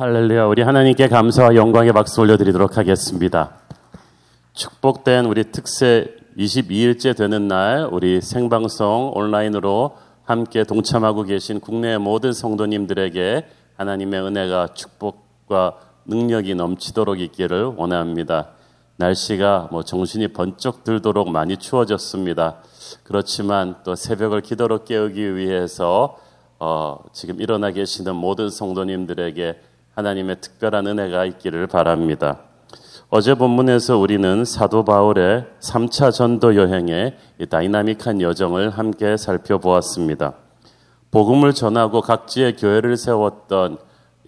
할렐루야. 우리 하나님께 감사와 영광의 박수 올려드리도록 하겠습니다. 축복된 우리 특세 22일째 되는 날 우리 생방송 온라인으로 함께 동참하고 계신 국내 모든 성도님들에게 하나님의 은혜가 축복과 능력이 넘치도록 있기를 원합니다. 날씨가 뭐 정신이 번쩍 들도록 많이 추워졌습니다. 그렇지만 또 새벽을 기도로 깨우기 위해서 어, 지금 일어나 계시는 모든 성도님들에게 하나님의 특별한 은혜가 있기를 바랍니다. 어제 본문에서 우리는 사도 바울의 3차 전도 여행의 다이나믹한 여정을 함께 살펴보았습니다. 복음을 전하고 각지의 교회를 세웠던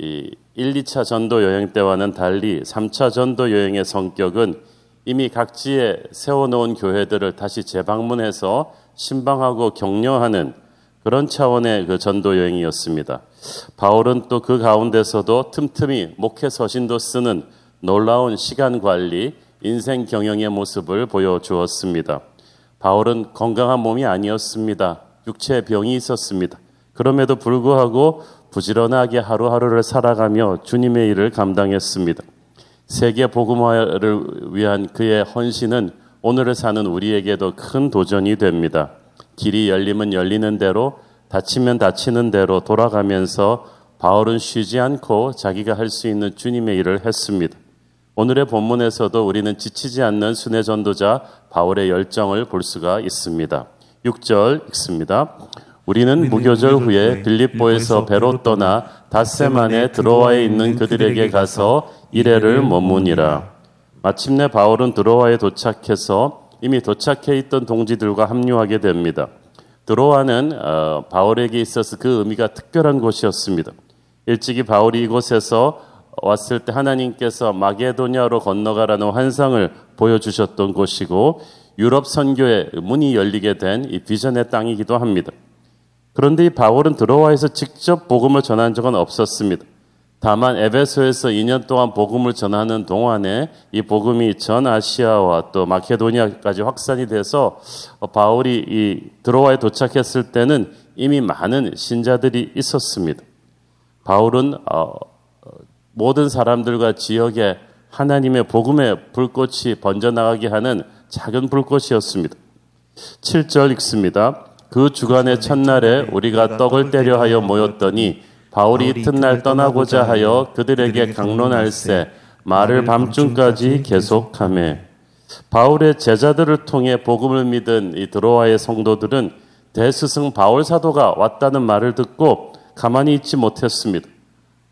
이 1, 2차 전도 여행 때와는 달리 3차 전도 여행의 성격은 이미 각지에 세워놓은 교회들을 다시 재방문해서 심방하고 격려하는 그런 차원의 그 전도 여행이었습니다. 바울은 또 그 가운데서도 틈틈이 목회 서신도 쓰는 놀라운 시간 관리, 인생 경영의 모습을 보여주었습니다. 바울은 건강한 몸이 아니었습니다. 육체 병이 있었습니다. 그럼에도 불구하고 부지런하게 하루하루를 살아가며 주님의 일을 감당했습니다. 세계 복음화를 위한 그의 헌신은 오늘을 사는 우리에게도 큰 도전이 됩니다. 길이 열리면 열리는 대로 닫히면 닫히는 대로 돌아가면서 바울은 쉬지 않고 자기가 할 수 있는 주님의 일을 했습니다. 오늘의 본문에서도 우리는 지치지 않는 순회 전도자 바울의 열정을 볼 수가 있습니다. 6절 읽습니다. 우리는 무교절 후에 빌립보에서 배로 떠나 닷새만에 드로아에 있는 그들에게 가서 이래를 머무니라. 마침내 바울은 드로아에 도착해서 이미 도착해 있던 동지들과 합류하게 됩니다. 드로아는 어, 바울에게 있어서 그 의미가 특별한 곳이었습니다. 일찍이 바울이 이곳에서 왔을 때 하나님께서 마게도냐로 건너가라는 환상을 보여주셨던 곳이고 유럽 선교의 문이 열리게 된 이 비전의 땅이기도 합니다. 그런데 이 바울은 드로아에서 직접 복음을 전한 적은 없었습니다. 다만 에베소에서 2년 동안 복음을 전하는 동안에 이 복음이 전 아시아와 또 마케도니아까지 확산이 돼서 바울이 이 드로아에 도착했을 때는 이미 많은 신자들이 있었습니다. 바울은 어, 모든 사람들과 지역에 하나님의 복음의 불꽃이 번져나가게 하는 작은 불꽃이었습니다. 7절 읽습니다. 그 주간의 첫날에 우리가 떡을 때려 하여 모였더니 바울이 이튿날 떠나고자 하여 그들에게 강론할세. 말을 밤중까지 계속하매 바울의 제자들을 통해 복음을 믿은 이 드로아의 성도들은 대스승 바울 사도가 왔다는 말을 듣고 가만히 있지 못했습니다.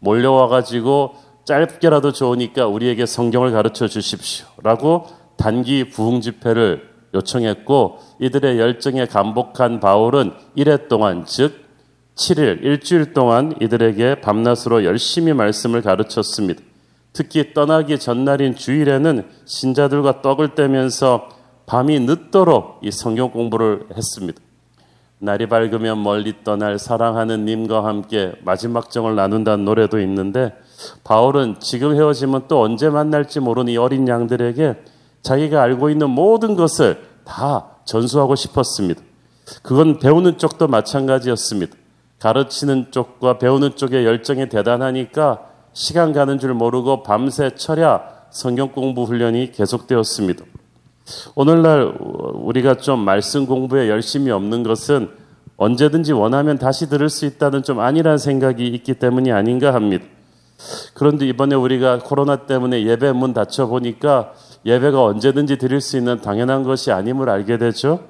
몰려와 가지고 짧게라도 좋으니까 우리에게 성경을 가르쳐 주십시오라고 단기 부흥 집회를 요청했고 이들의 열정에 감복한 바울은 이래 동안 즉 7일, 일주일 동안 이들에게 밤낮으로 열심히 말씀을 가르쳤습니다. 특히 떠나기 전날인 주일에는 신자들과 떡을 떼면서 밤이 늦도록 이 성경 공부를 했습니다. 날이 밝으면 멀리 떠날 사랑하는 님과 함께 마지막 정을 나눈다는 노래도 있는데 바울은 지금 헤어지면 또 언제 만날지 모르는 이 어린 양들에게 자기가 알고 있는 모든 것을 다 전수하고 싶었습니다. 그건 배우는 쪽도 마찬가지였습니다. 가르치는 쪽과 배우는 쪽의 열정이 대단하니까 시간 가는 줄 모르고 밤새 철야 성경 공부 훈련이 계속되었습니다. 오늘날 우리가 좀 말씀 공부에 열심히 없는 것은 언제든지 원하면 다시 들을 수 있다는 좀 아니란 생각이 있기 때문이 아닌가 합니다. 그런데 이번에 우리가 코로나 때문에 예배 문 닫혀 보니까 예배가 언제든지 드릴 수 있는 당연한 것이 아님을 알게 되죠.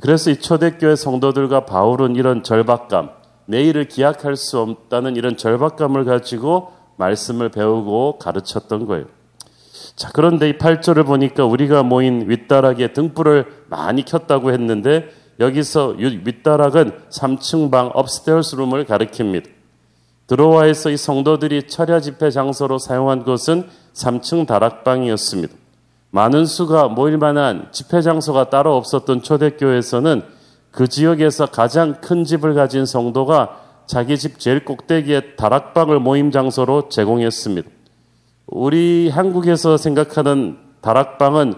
그래서 이 초대교회 성도들과 바울은 이런 절박감, 내일을 기약할 수 없다는 이런 절박감을 가지고 말씀을 배우고 가르쳤던 거예요. 자, 그런데 이 8절을 보니까 우리가 모인 윗다락에 등불을 많이 켰다고 했는데 여기서 윗다락은 3층 방 업스테어스 룸을 가리킵니다. 드로와에서 이 성도들이 철야 집회 장소로 사용한 곳은 3층 다락방이었습니다. 많은 수가 모일 만한 집회 장소가 따로 없었던 초대교회에서는 그 지역에서 가장 큰 집을 가진 성도가 자기 집 제일 꼭대기에 다락방을 모임 장소로 제공했습니다. 우리 한국에서 생각하는 다락방은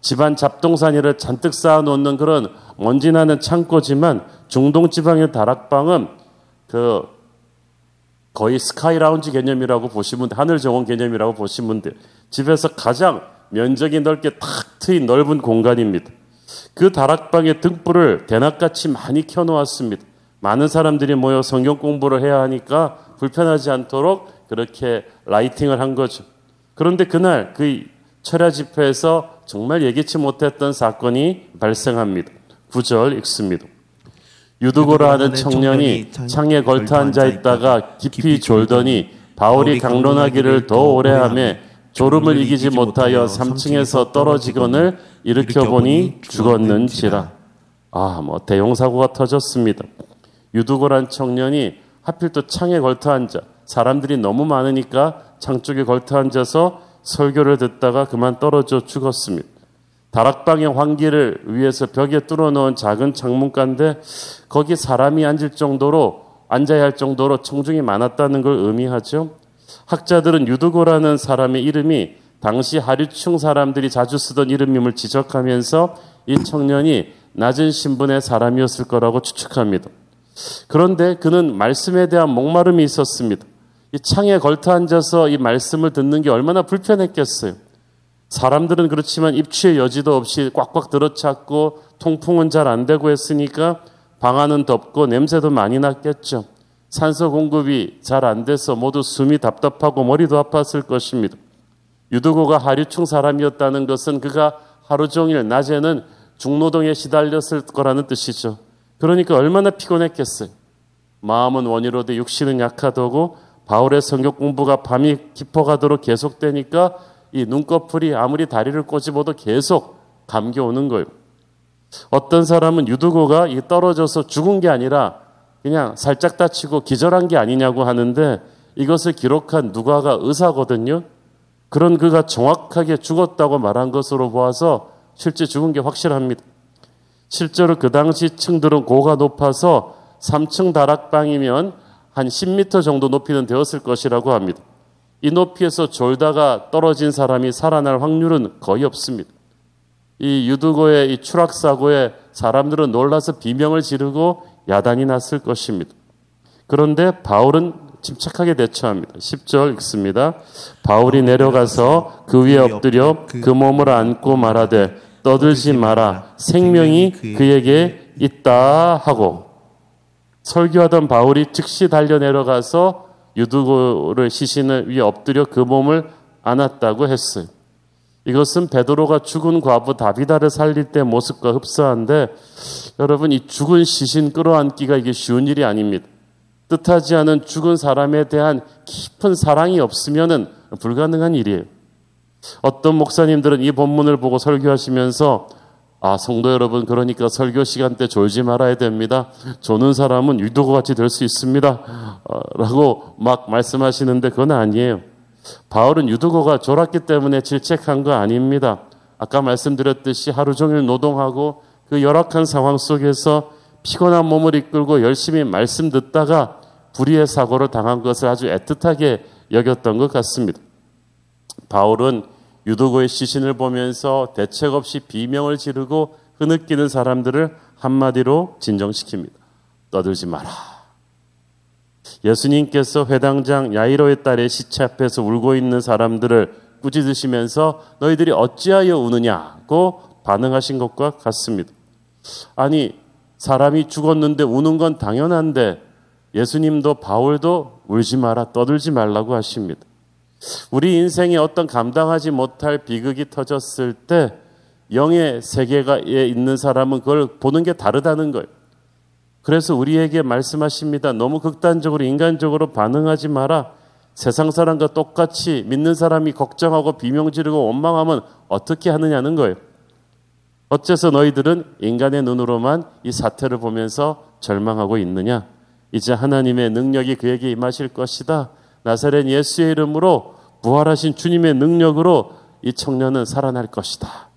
집안 잡동사니를 잔뜩 쌓아 놓는 그런 먼지 나는 창고지만 중동 지방의 다락방은 그 거의 스카이 라운지 개념이라고 보시면 하늘 정원 개념이라고 보시면 돼. 집에서 가장 면적이 넓게 탁 트인 넓은 공간입니다. 그 다락방의 등불을 대낮같이 많이 켜놓았습니다. 많은 사람들이 모여 성경 공부를 해야 하니까 불편하지 않도록 그렇게 라이팅을 한 거죠. 그런데 그날 그 철야 집회에서 정말 예기치 못했던 사건이 발생합니다. 구절 읽습니다. 유두고라 하는 청년이 창에 걸터 앉아 있다가 깊이 졸더니 바울이 강론하기를 더 오래 하며 졸음을 이기지 못하여 3층에서 떨어지건을 일으켜 보니 죽었는지라. 아, 뭐 대용사고가 터졌습니다. 유두고란 청년이 하필 또 창에 걸터 앉아 사람들이 너무 많으니까 창 쪽에 걸터 앉아서 설교를 듣다가 그만 떨어져 죽었습니다. 다락방의 환기를 위해서 벽에 뚫어 놓은 작은 창문가인데 거기 사람이 앉을 정도로 앉아야 할 정도로 청중이 많았다는 걸 의미하죠. 학자들은 유두고라는 사람의 이름이 당시 하류층 사람들이 자주 쓰던 이름임을 지적하면서 이 청년이 낮은 신분의 사람이었을 거라고 추측합니다. 그런데 그는 말씀에 대한 목마름이 있었습니다. 이 창에 걸터 앉아서 이 말씀을 듣는 게 얼마나 불편했겠어요. 사람들은 그렇지만 입추의 여지도 없이 꽉꽉 들어찼고 통풍은 잘 안 되고 했으니까 방 안은 덥고 냄새도 많이 났겠죠. 산소 공급이 잘 안 돼서 모두 숨이 답답하고 머리도 아팠을 것입니다. 유두고가 하류충 사람이었다는 것은 그가 하루 종일 낮에는 중노동에 시달렸을 거라는 뜻이죠. 그러니까 얼마나 피곤했겠어요. 마음은 원이로되 육신은 약하다고 바울의 성경 공부가 밤이 깊어가도록 계속되니까 이 눈꺼풀이 아무리 다리를 꼬집어도 계속 감겨오는 거예요. 어떤 사람은 유두고가 떨어져서 죽은 게 아니라 그냥 살짝 다치고 기절한 게 아니냐고 하는데 이것을 기록한 누가가 의사거든요. 그런 그가 정확하게 죽었다고 말한 것으로 보아서 실제 죽은 게 확실합니다. 실제로 그 당시 층들은 고가 높아서 3층 다락방이면 한 10m 정도 높이는 되었을 것이라고 합니다. 이 높이에서 졸다가 떨어진 사람이 살아날 확률은 거의 없습니다. 이 유두고의 이 추락사고에 사람들은 놀라서 비명을 지르고 야단이 났을 것입니다. 그런데 바울은 침착하게 대처합니다. 10절 읽습니다. 바울이 내려가서 그 위에 엎드려 그 몸을 안고 말하되 떠들지 마라. 생명이 그에게 있다 하고 설교하던 바울이 즉시 달려 내려가서 유두고를 시신을 위에 엎드려 그 몸을 안았다고 했어요. 이것은 베드로가 죽은 과부 다비다를 살릴 때 모습과 흡사한데 여러분 이 죽은 시신 끌어안기가 이게 쉬운 일이 아닙니다. 뜻하지 않은 죽은 사람에 대한 깊은 사랑이 없으면 불가능한 일이에요. 어떤 목사님들은 이 본문을 보고 설교하시면서 아, 성도 여러분, 그러니까 설교 시간 때 졸지 말아야 됩니다. 조는 사람은 유도가 같이 될 수 있습니다. 어, 라고 막 말씀하시는데 그건 아니에요. 바울은 유두고가 졸았기 때문에 질책한 거 아닙니다. 아까 말씀드렸듯이 하루 종일 노동하고 그 열악한 상황 속에서 피곤한 몸을 이끌고 열심히 말씀 듣다가 불의의 사고를 당한 것을 아주 애틋하게 여겼던 것 같습니다. 바울은 유도고의 시신을 보면서 대책 없이 비명을 지르고 흐느끼는 사람들을 한마디로 진정시킵니다. 떠들지 마라. 예수님께서 회당장 야이로의 딸의 시체 앞에서 울고 있는 사람들을 꾸짖으시면서 너희들이 어찌하여 우느냐고 반응하신 것과 같습니다. 아니, 사람이 죽었는데 우는 건 당연한데 예수님도 바울도 울지 마라, 떠들지 말라고 하십니다. 우리 인생에 어떤 감당하지 못할 비극이 터졌을 때 영의 세계에 있는 사람은 그걸 보는 게 다르다는 거예요. 그래서 우리에게 말씀하십니다. 너무 극단적으로 인간적으로 반응하지 마라. 세상 사람과 똑같이 믿는 사람이 걱정하고 비명 지르고 원망하면 어떻게 하느냐는 거예요. 어째서 너희들은 인간의 눈으로만 이 사태를 보면서 절망하고 있느냐? 이제 하나님의 능력이 그에게 임하실 것이다. 나사렛 예수의 이름으로 부활하신 주님의 능력으로 이 청년은 살아날 것이다.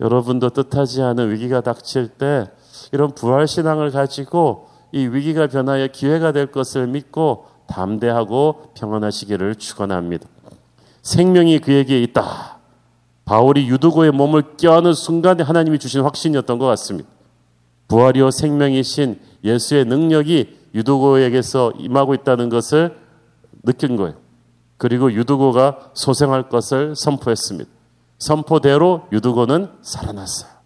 여러분도 뜻하지 않은 위기가 닥칠 때 이런 부활 신앙을 가지고 이 위기가 변하여 기회가 될 것을 믿고 담대하고 평안하시기를 축원합니다. 생명이 그에게 있다. 바울이 유두고의 몸을 껴안은 순간에 하나님이 주신 확신이었던 것 같습니다. 부활이요 생명이신 예수의 능력이 유두고에게서 임하고 있다는 것을 느낀 거예요. 그리고 유두고가 소생할 것을 선포했습니다. 선포대로 유두고는 살아났어요.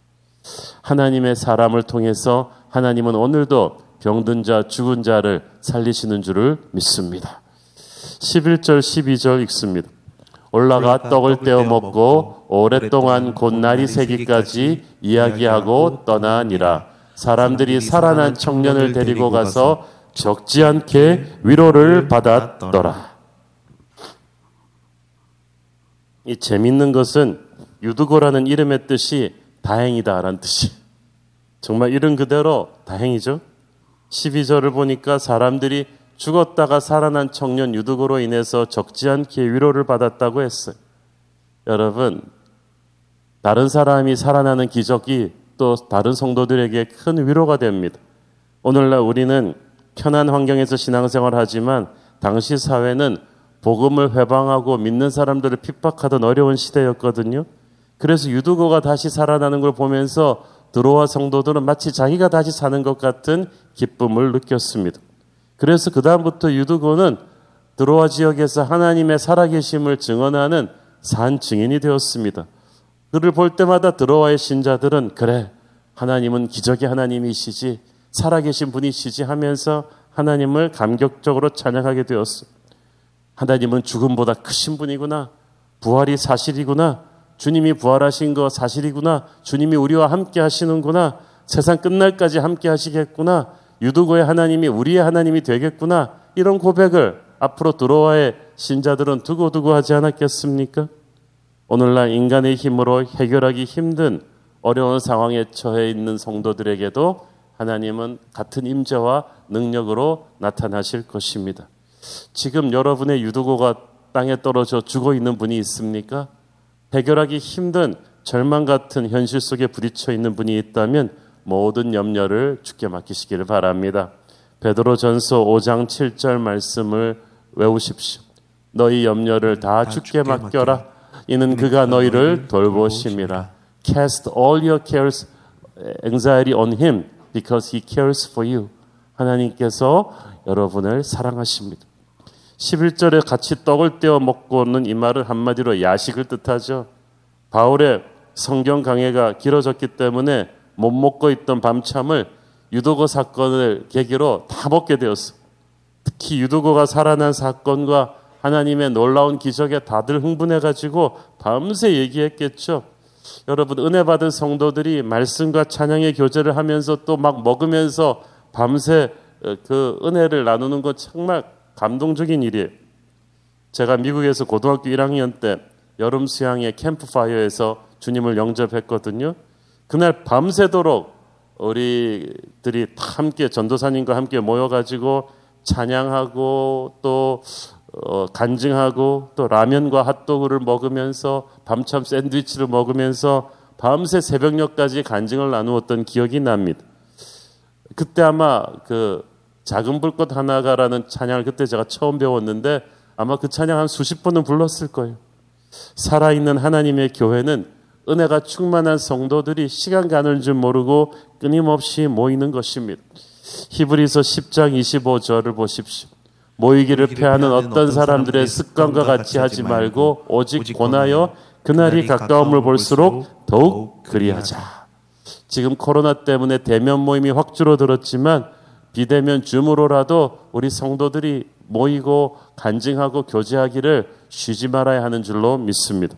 하나님의 사람을 통해서 하나님은 오늘도 병든 자, 죽은 자를 살리시는 줄을 믿습니다. 11절, 12절 읽습니다. 올라가 떡을 떼어 먹고 오랫동안 곧 날이 새기까지 이야기하고 떠나니라. 사람들이 살아난 청년을 데리고 가서 적지 않게 위로를 받았더라. 이 재밌는 것은 유두고라는 이름의 뜻이 다행이다라는 뜻이. 정말 이름 그대로 다행이죠. 12절을 보니까 사람들이 죽었다가 살아난 청년 유두고로 인해서 적지 않게 위로를 받았다고 했어요. 여러분, 다른 사람이 살아나는 기적이 또 다른 성도들에게 큰 위로가 됩니다. 오늘날 우리는 편한 환경에서 신앙생활 하지만 당시 사회는 복음을 회방하고 믿는 사람들을 핍박하던 어려운 시대였거든요. 그래서 유두고가 다시 살아나는 걸 보면서 들어와 성도들은 마치 자기가 다시 사는 것 같은 기쁨을 느꼈습니다. 그래서 그다음부터 유두고는 들어와 지역에서 하나님의 살아계심을 증언하는 산 증인이 되었습니다. 그를 볼 때마다 들어와의 신자들은 그래 하나님은 기적의 하나님이시지 살아계신 분이시지 하면서 하나님을 감격적으로 찬양하게 되었어. 하나님은 죽음보다 크신 분이구나. 부활이 사실이구나. 주님이 부활하신 거 사실이구나. 주님이 우리와 함께 하시는구나. 세상 끝날까지 함께 하시겠구나. 유두고의 하나님이 우리의 하나님이 되겠구나. 이런 고백을 앞으로 들어와의 신자들은 두고두고 하지 않았겠습니까? 오늘날 인간의 힘으로 해결하기 힘든 어려운 상황에 처해 있는 성도들에게도 하나님은 같은 임재와 능력으로 나타나실 것입니다. 지금 여러분의 유두고가 땅에 떨어져 죽어 있는 분이 있습니까? 해결하기 힘든 절망 같은 현실 속에 부딪혀 있는 분이 있다면 모든 염려를 주께 맡기시기를 바랍니다. 베드로전서 5장 7절 말씀을 외우십시오. 너희 염려를 다 주께 맡겨라. 이는 그가 너희를 돌보심이라. Cast all your cares, anxiety on him because he cares for you. 하나님께서 여러분을 사랑하십니다. 11절에 같이 떡을 떼어 먹고는 이 말은 한마디로 야식을 뜻하죠. 바울의 성경 강해가 길어졌기 때문에 못 먹고 있던 밤참을 유도고 사건을 계기로 다 먹게 되었어. 특히 유도고가 살아난 사건과 하나님의 놀라운 기적에 다들 흥분해가지고 밤새 얘기했겠죠. 여러분 은혜 받은 성도들이 말씀과 찬양의 교제를 하면서 또 막 먹으면서 밤새 어, 그 은혜를 나누는 것 정말 감동적인 일이에요. 제가 미국에서 고등학교 1학년 때 여름 수양의 캠프파이어에서 주님을 영접했거든요. 그날 밤새도록 우리들이 함께 전도사님과 함께 모여가지고 찬양하고 또 어, 간증하고 또 라면과 핫도그를 먹으면서 밤참 샌드위치를 먹으면서 밤새 새벽녘까지 간증을 나누었던 기억이 납니다. 그때 아마 그 작은 불꽃 하나가라는 찬양을 그때 제가 처음 배웠는데 아마 그 찬양 한 수십 번은 불렀을 거예요. 살아있는 하나님의 교회는 은혜가 충만한 성도들이 시간 가는 줄 모르고 끊임없이 모이는 것입니다. 히브리서 10장 25절을 보십시오. 모이기를 패하는 어떤 사람들의 습관과 같이 하지 말고 오직 권하여 그날이 가까움을 볼수록 더욱 그리하자. 지금 코로나 때문에 대면 모임이 확 줄어들었지만 비대면 줌으로라도 우리 성도들이 모이고 간증하고 교제하기를 쉬지 말아야 하는 줄로 믿습니다.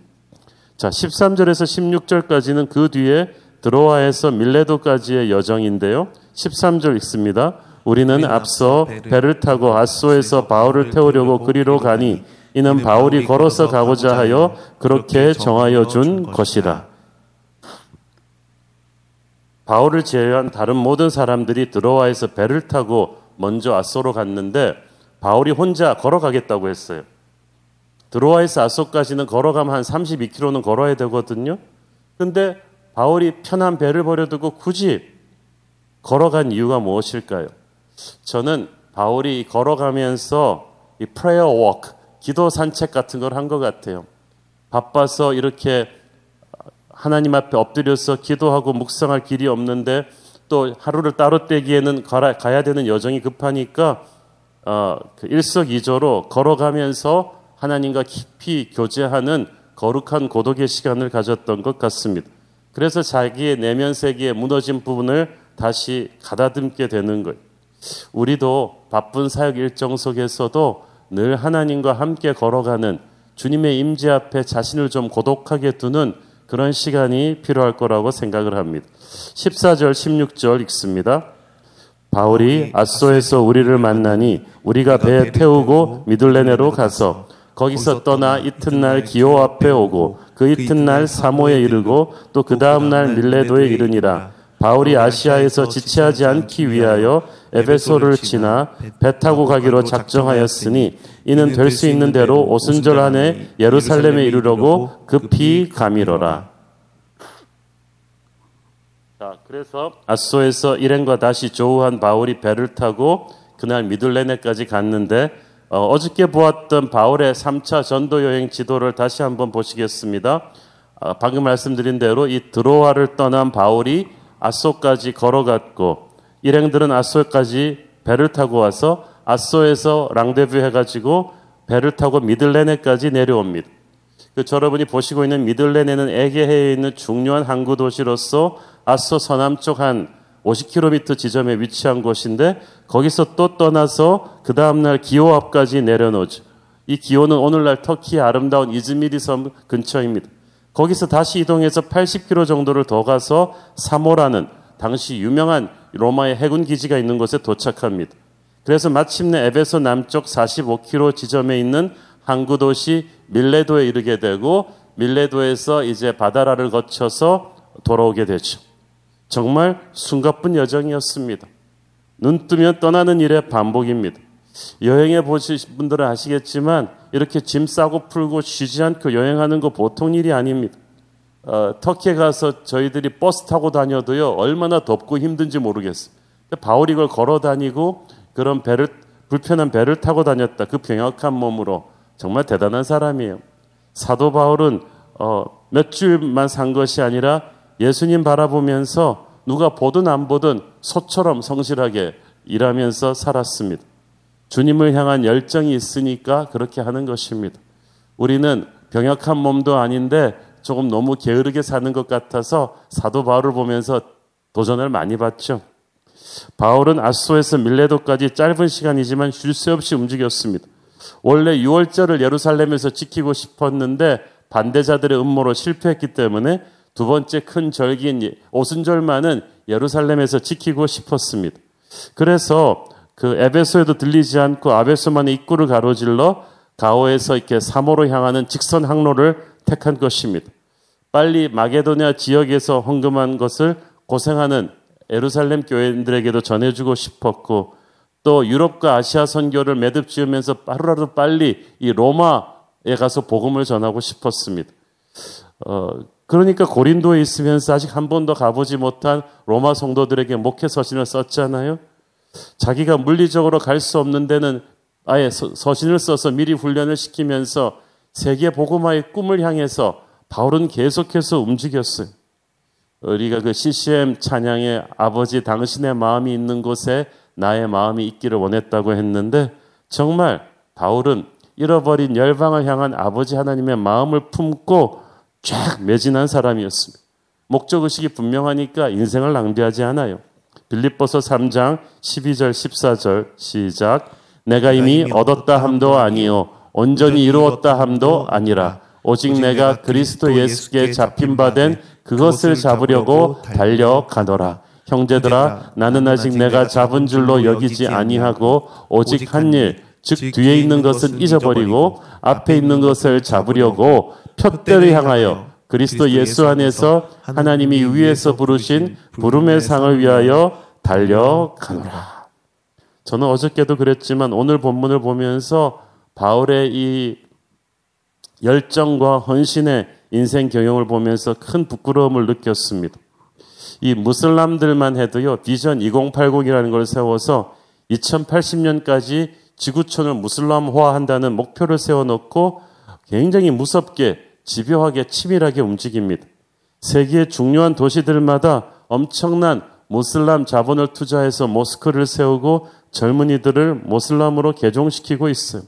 자, 13절에서 16절까지는 그 뒤에 드로아에서 밀레도까지의 여정인데요. 13절 읽습니다. 우리는 앞서 배를 타고 아소에서 바울을 태우려고 그리로 가니 이는 바울이 걸어서 가고자 하여 그렇게 정하여 준 것이다. 바울을 제외한 다른 모든 사람들이 드로아에서 배를 타고 먼저 아소로 갔는데 바울이 혼자 걸어가겠다고 했어요. 드로아에서 아소까지는 걸어가면 한 32km는 걸어야 되거든요. 근데 바울이 편한 배를 버려두고 굳이 걸어간 이유가 무엇일까요? 저는 바울이 걸어가면서 이 prayer walk, 기도 산책 같은 걸 한 것 같아요. 바빠서 이렇게 하나님 앞에 엎드려서 기도하고 묵상할 길이 없는데 또 하루를 따로 떼기에는 가야 되는 여정이 급하니까 어, 그 일석이조로 걸어가면서 하나님과 깊이 교제하는 거룩한 고독의 시간을 가졌던 것 같습니다. 그래서 자기의 내면 세계에 무너진 부분을 다시 가다듬게 되는 거예요. 우리도 바쁜 사역 일정 속에서도 늘 하나님과 함께 걸어가는 주님의 임재 앞에 자신을 좀 고독하게 두는 그런 시간이 필요할 거라고 생각을 합니다. 14절, 16절 읽습니다. 바울이 아소에서 우리를 만나니 우리가 배에 태우고 미들레네로 가서 거기서 떠나 이튿날 기호 앞에 오고 그 이튿날 사모에 이르고 또 그 다음날 밀레도에 이르니라 바울이 아시아에서 지체하지 않기 위하여 에베소를 지나 배 타고 가기로 작정하였으니 이는 될 수 있는 대로 오순절 안에 예루살렘에 이르려고 급히 가미로라. 자, 그래서 아소에서 일행과 다시 조우한 바울이 배를 타고 그날 미들레네까지 갔는데 어, 저께 보았던 바울의 3차 전도 여행 지도를 다시 한번 보시겠습니다. 어, 방금 말씀드린 대로 이 드로아를 떠난 바울이 아소까지 걸어갔고 일행들은 아소까지 배를 타고 와서 아소에서 랑데뷰 해가지고 배를 타고 미들레네까지 내려옵니다. 그 여러분이 보시고 있는 미들레네는 에게해에 있는 중요한 항구 도시로서 아소 서남쪽 한 50km 지점에 위치한 곳인데 거기서 또 떠나서 그 다음날 기호 앞까지 내려놓죠. 이 기호는 오늘날 터키의 아름다운 이즈미리 섬 근처입니다. 거기서 다시 이동해서 80km 정도를 더 가서 사모라는 당시 유명한 로마의 해군 기지가 있는 곳에 도착합니다. 그래서 마침내 에베소 남쪽 45km 지점에 있는 항구 도시 밀레도에 이르게 되고 밀레도에서 이제 바다라를 거쳐서 돌아오게 되죠. 정말 숨가쁜 여정이었습니다. 눈 뜨면 떠나는 일의 반복입니다. 여행해 보신 분들은 아시겠지만 이렇게 짐 싸고 풀고 쉬지 않고 여행하는 거 보통 일이 아닙니다. 어, 터키에 가서 저희들이 버스 타고 다녀도요 얼마나 덥고 힘든지 모르겠어요. 바울이 이걸 걸어 다니고 그런 배를 불편한 배를 타고 다녔다. 그 병약한 몸으로 정말 대단한 사람이에요. 사도 바울은 어, 몇 주일만 산 것이 아니라 예수님 바라보면서 누가 보든 안 보든 소처럼 성실하게 일하면서 살았습니다. 주님을 향한 열정이 있으니까 그렇게 하는 것입니다. 우리는 병약한 몸도 아닌데 조금 너무 게으르게 사는 것 같아서 사도 바울을 보면서 도전을 많이 받죠. 바울은 아소에서 밀레도까지 짧은 시간이지만 쉴 새 없이 움직였습니다. 원래 6월절을 예루살렘에서 지키고 싶었는데 반대자들의 음모로 실패했기 때문에 두 번째 큰 절기인 오순절만은 예루살렘에서 지키고 싶었습니다. 그래서 그 에베소에도 들리지 않고 아베소만의 입구를 가로질러 가오에서 이렇게 사모로 향하는 직선 항로를 택한 것입니다. 빨리 마게도냐 지역에서 헌금한 것을 고생하는 예루살렘 교회들에게도 전해주고 싶었고 또 유럽과 아시아 선교를 매듭 지으면서 하루라도 빨리 이 로마에 가서 복음을 전하고 싶었습니다. 어, 그러니까 고린도에 있으면서 아직 한 번도 가보지 못한 로마 성도들에게 목회 서신을 썼잖아요. 자기가 물리적으로 갈 수 없는 데는 아예 서신을 써서 미리 훈련을 시키면서 세계 복음화의 꿈을 향해서 바울은 계속해서 움직였어요. 우리가 그 CCM 찬양의 아버지 당신의 마음이 있는 곳에 나의 마음이 있기를 원했다고 했는데 정말 바울은 잃어버린 열방을 향한 아버지 하나님의 마음을 품고 쫙 매진한 사람이었습니다. 목적 의식이 분명하니까 인생을 낭비하지 않아요. 빌립보서 3장 12절 14절 시작. 내가 이미 얻었다 함도 아니요. 온전히 이루었다 함도 아니라. 오직 내가 그리스도 예수께 잡힌 바 된 그것을 잡으려고 달려가노라. 형제들아 나는 아직 내가 잡은 줄로 여기지 아니하고 오직 한 일, 즉 뒤에 있는 것은 잊어버리고 앞에 있는 것을 잡으려고 표대를 향하여 그리스도 예수 안에서 하나님이 위에서 부르신 부름의 상을 위하여 달려가노라. 저는 어저께도 그랬지만 오늘 본문을 보면서 바울의 이 열정과 헌신의 인생 경영을 보면서 큰 부끄러움을 느꼈습니다. 이 무슬람들만 해도요, 비전 2080이라는 걸 세워서 2080년까지 지구촌을 무슬람화한다는 목표를 세워놓고 굉장히 무섭게, 집요하게, 치밀하게 움직입니다. 세계의 중요한 도시들마다 엄청난 모슬람 자본을 투자해서 모스크를 세우고 젊은이들을 모슬람으로 개종시키고 있어요.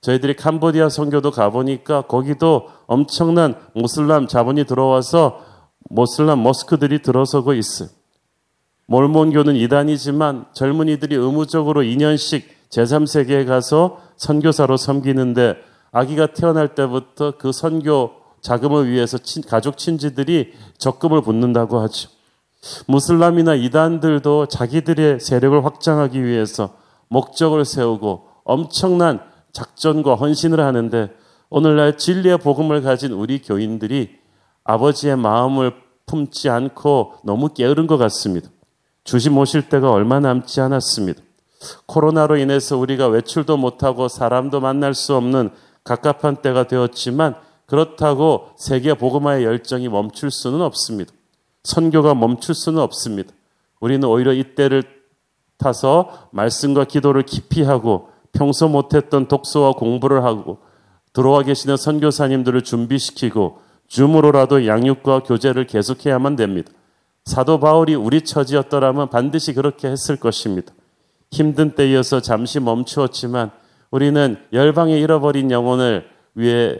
저희들이 캄보디아 선교도 가보니까 거기도 엄청난 모슬람 자본이 들어와서 모슬람 모스크들이 들어서고 있어요. 몰몬교는 이단이지만 젊은이들이 의무적으로 2년씩 제3세계에 가서 선교사로 섬기는데 아기가 태어날 때부터 그 선교 자금을 위해서 친, 가족 친지들이 적금을 붓는다고 하죠. 무슬람이나 이단들도 자기들의 세력을 확장하기 위해서 목적을 세우고 엄청난 작전과 헌신을 하는데 오늘날 진리의 복음을 가진 우리 교인들이 아버지의 마음을 품지 않고 너무 게으른 것 같습니다. 주심 오실 때가 얼마 남지 않았습니다. 코로나로 인해서 우리가 외출도 못하고 사람도 만날 수 없는 갑갑한 때가 되었지만 그렇다고 세계 복음화의 열정이 멈출 수는 없습니다. 선교가 멈출 수는 없습니다. 우리는 오히려 이 때를 타서 말씀과 기도를 깊이 하고 평소 못했던 독서와 공부를 하고 들어와 계시는 선교사님들을 준비시키고 줌으로라도 양육과 교제를 계속해야만 됩니다. 사도 바울이 우리 처지였더라면 반드시 그렇게 했을 것입니다. 힘든 때이어서 잠시 멈추었지만 우리는 열방에 잃어버린 영혼을 위해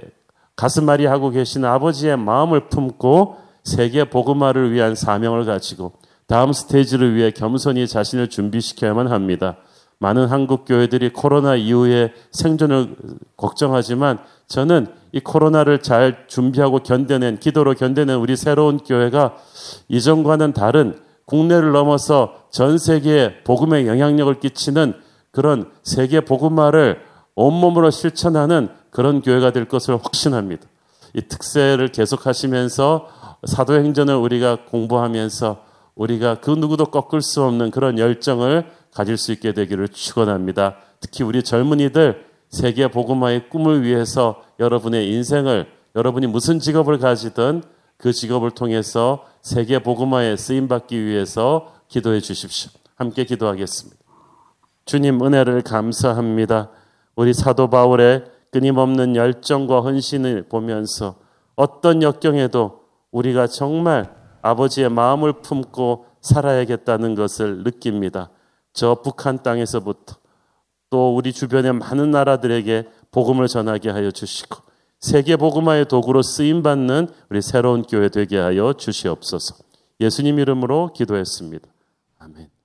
가슴앓이 하고 계시는 아버지의 마음을 품고 세계 복음화를 위한 사명을 가지고 다음 스테이지를 위해 겸손히 자신을 준비시켜야만 합니다. 많은 한국 교회들이 코로나 이후에 생존을 걱정하지만 저는 이 코로나를 잘 준비하고 견뎌낸 기도로 견뎌낸 우리 새로운 교회가 이전과는 다른 국내를 넘어서 전 세계에 복음의 영향력을 끼치는 그런 세계 복음화를 온몸으로 실천하는 그런 교회가 될 것을 확신합니다. 이 특세를 계속하시면서 사도행전을 우리가 공부하면서 우리가 그 누구도 꺾을 수 없는 그런 열정을 가질 수 있게 되기를 축원합니다. 특히 우리 젊은이들 세계 복음화의 꿈을 위해서 여러분의 인생을 여러분이 무슨 직업을 가지든 그 직업을 통해서 세계 복음화에 쓰임 받기 위해서 기도해 주십시오. 함께 기도하겠습니다. 주님 은혜를 감사합니다. 우리 사도 바울의 끊임없는 열정과 헌신을 보면서 어떤 역경에도 우리가 정말 아버지의 마음을 품고 살아야겠다는 것을 느낍니다. 저 북한 땅에서부터 또 우리 주변의 많은 나라들에게 복음을 전하게 하여 주시고 세계 복음화의 도구로 쓰임 받는 우리 새로운 교회 되게 하여 주시옵소서. 예수님 이름으로 기도했습니다. 아멘.